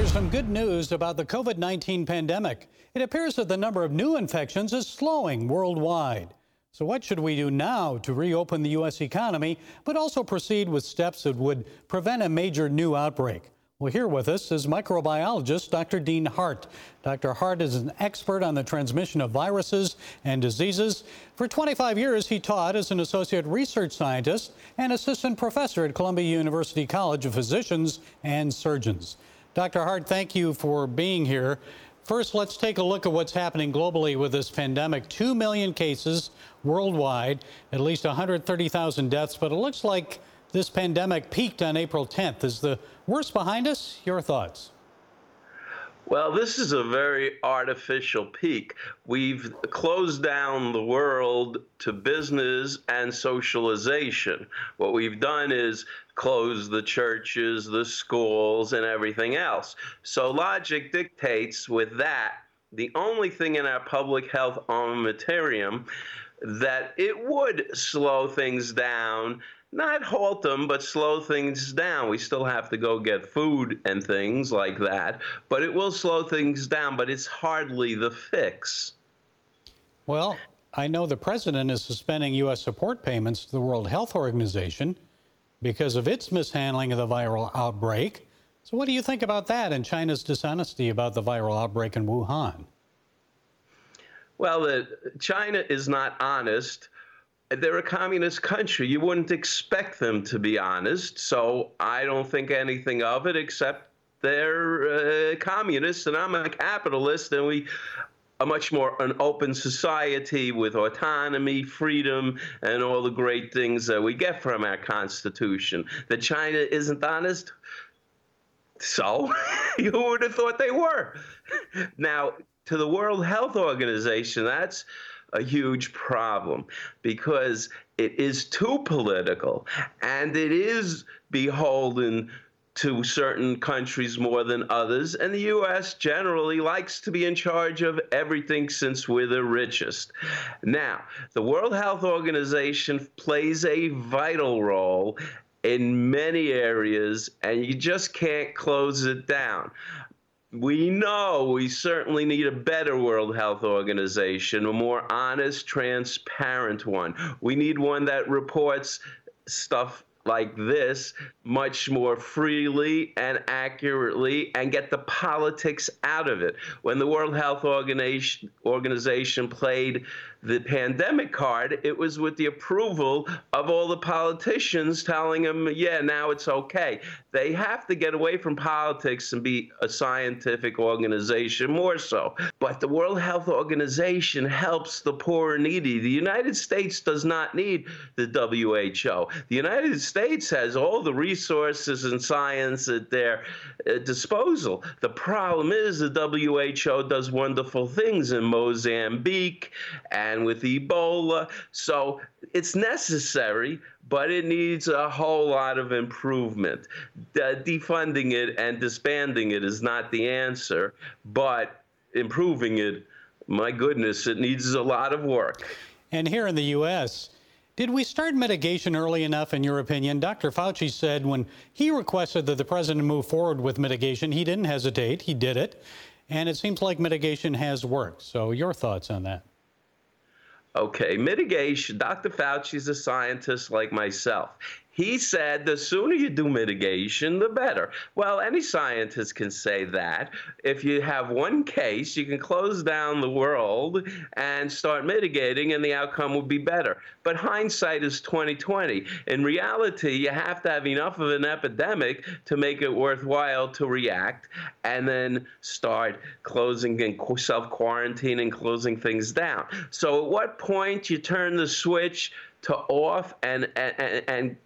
There's some good news about the COVID 19 pandemic. It appears that the number of new infections is slowing worldwide. So, what should we do now to reopen the U.S. economy, but also proceed with steps that would prevent a major new outbreak? Well, here with us is microbiologist Dr. Dean Hart. Dr. Hart is an expert on the transmission of viruses and diseases. For 25 years, he taught as an associate research scientist and assistant professor at Columbia University College of Physicians and Surgeons. Dr. Hart, thank you for being here. First, let's take a look at what's happening globally with this pandemic. Two million cases worldwide, at least 130,000 deaths, but it looks like this pandemic peaked on April 10th. Is the worst behind us? Your thoughts? Well, this is a very artificial peak. We've closed down the world to business and socialization. What we've done is close the churches, the schools, and everything else. So logic dictates with that, the only thing in our public health armamentarium that it would slow things down not halt them, but slow things down. We still have to go get food and things like that, but it will slow things down, but it's hardly the fix. Well, I know the president is suspending U.S. support payments to the World Health Organization because of its mishandling of the viral outbreak. So, what do you think about that and China's dishonesty about the viral outbreak in Wuhan? Well, uh, China is not honest they're a communist country. You wouldn't expect them to be honest. So I don't think anything of it except they're uh, communists and I'm a capitalist and we a much more an open society with autonomy, freedom, and all the great things that we get from our Constitution. That China isn't honest? So, you would have thought they were. Now, to the World Health Organization, that's a huge problem because it is too political and it is beholden to certain countries more than others. And the U.S. generally likes to be in charge of everything since we're the richest. Now, the World Health Organization plays a vital role in many areas, and you just can't close it down we know we certainly need a better World Health Organization, a more honest, transparent one. We need one that reports stuff like this much more freely and accurately and get the politics out of it. When the World Health Organization, played the pandemic card, it was with the approval of all the politicians telling them, yeah, now it's okay. They have to get away from politics and be a scientific organization more so. But the World Health Organization helps the poor and needy. The United States does not need the WHO. The United States has all the resources and science at their uh, disposal. The problem is the WHO does wonderful things in Mozambique and and with Ebola. So it's necessary, but it needs a whole lot of improvement. defunding it and disbanding it is not the answer, but improving it, my goodness, it needs a lot of work. And here in the U.S., did we start mitigation early enough, in your opinion? Dr. Fauci said when he requested that the president move forward with mitigation, he didn't hesitate, he did it. And it seems like mitigation has worked. So, your thoughts on that? Okay, mitigation. Dr. Fauci is a scientist like myself. He said the sooner you do mitigation, the better. Well, any scientist can say that. If you have one case, you can close down the world and start mitigating, and the outcome would be better. But hindsight is 2020. In reality, you have to have enough of an epidemic to make it worthwhile to react, and then start closing and self quarantining, closing things down. So, at what point you turn the switch? to off and, and, and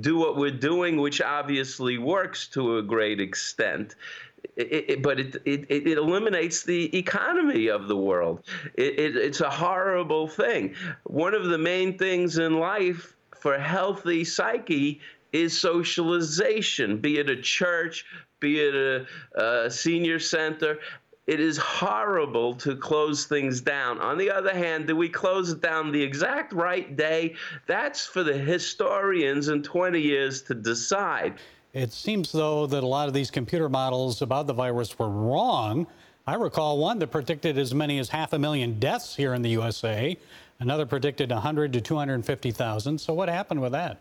do what we're doing, which obviously works to a great extent. It, it, but it, it, it, eliminates the economy of the world. It, it's a horrible thing. One of the main things in life for healthy psyche is socialization, be it a church, be it a, a senior center it is horrible to close things down. On the other hand, do we close it down the exact right day? That's for the historians in 20 years to decide. It seems, though, that a lot of these computer models about the virus were wrong. I recall one that predicted as many as half a million deaths here in the USA. Another predicted 100 to 250,000. So, what happened with that?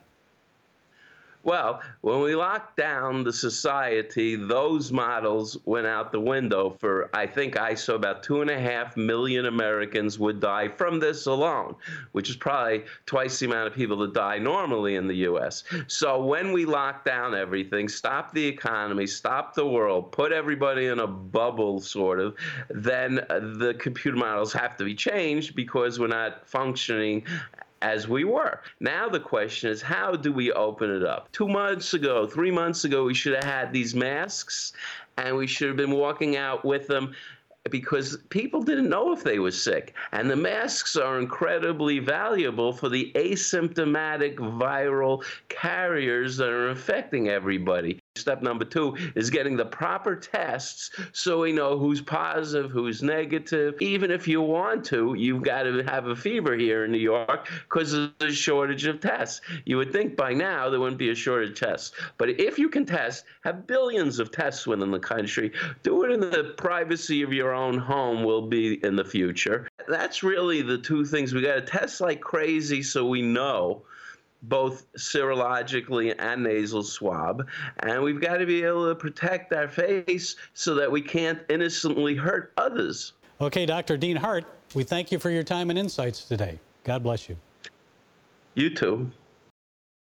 Well, when we locked down the society, those models went out the window for, I think I saw about two and a half million Americans would die from this alone, which is probably twice the amount of people that die normally in the U.S. So when we locked down everything, stopped the economy, stopped the world, put everybody in a bubble, sort of, then uh, the computer models have to be changed because we're not functioning as we were. Now the question is, how do we open it up? Two months ago, three months ago, we should have had these masks and we should have been walking out with them because people didn't know if they were sick. And the masks are incredibly valuable for the asymptomatic viral carriers that are infecting everybody. Step number two is getting the proper tests so we know who's positive, who's negative. Even if you want to, you've got to have a fever here in New York because there's a shortage of tests. You would think by now there wouldn't be a shortage of tests. But if you can test, have billions of tests within the country, do it in the privacy of your own home, will be in the future. That's really the two things. We got to test like crazy so we know both serologically and nasal swab. And we've got to be able to protect our face so that we can't innocently hurt others. Okay, Dr. Dean Hart, we thank you for your time and insights today. God bless you. You too.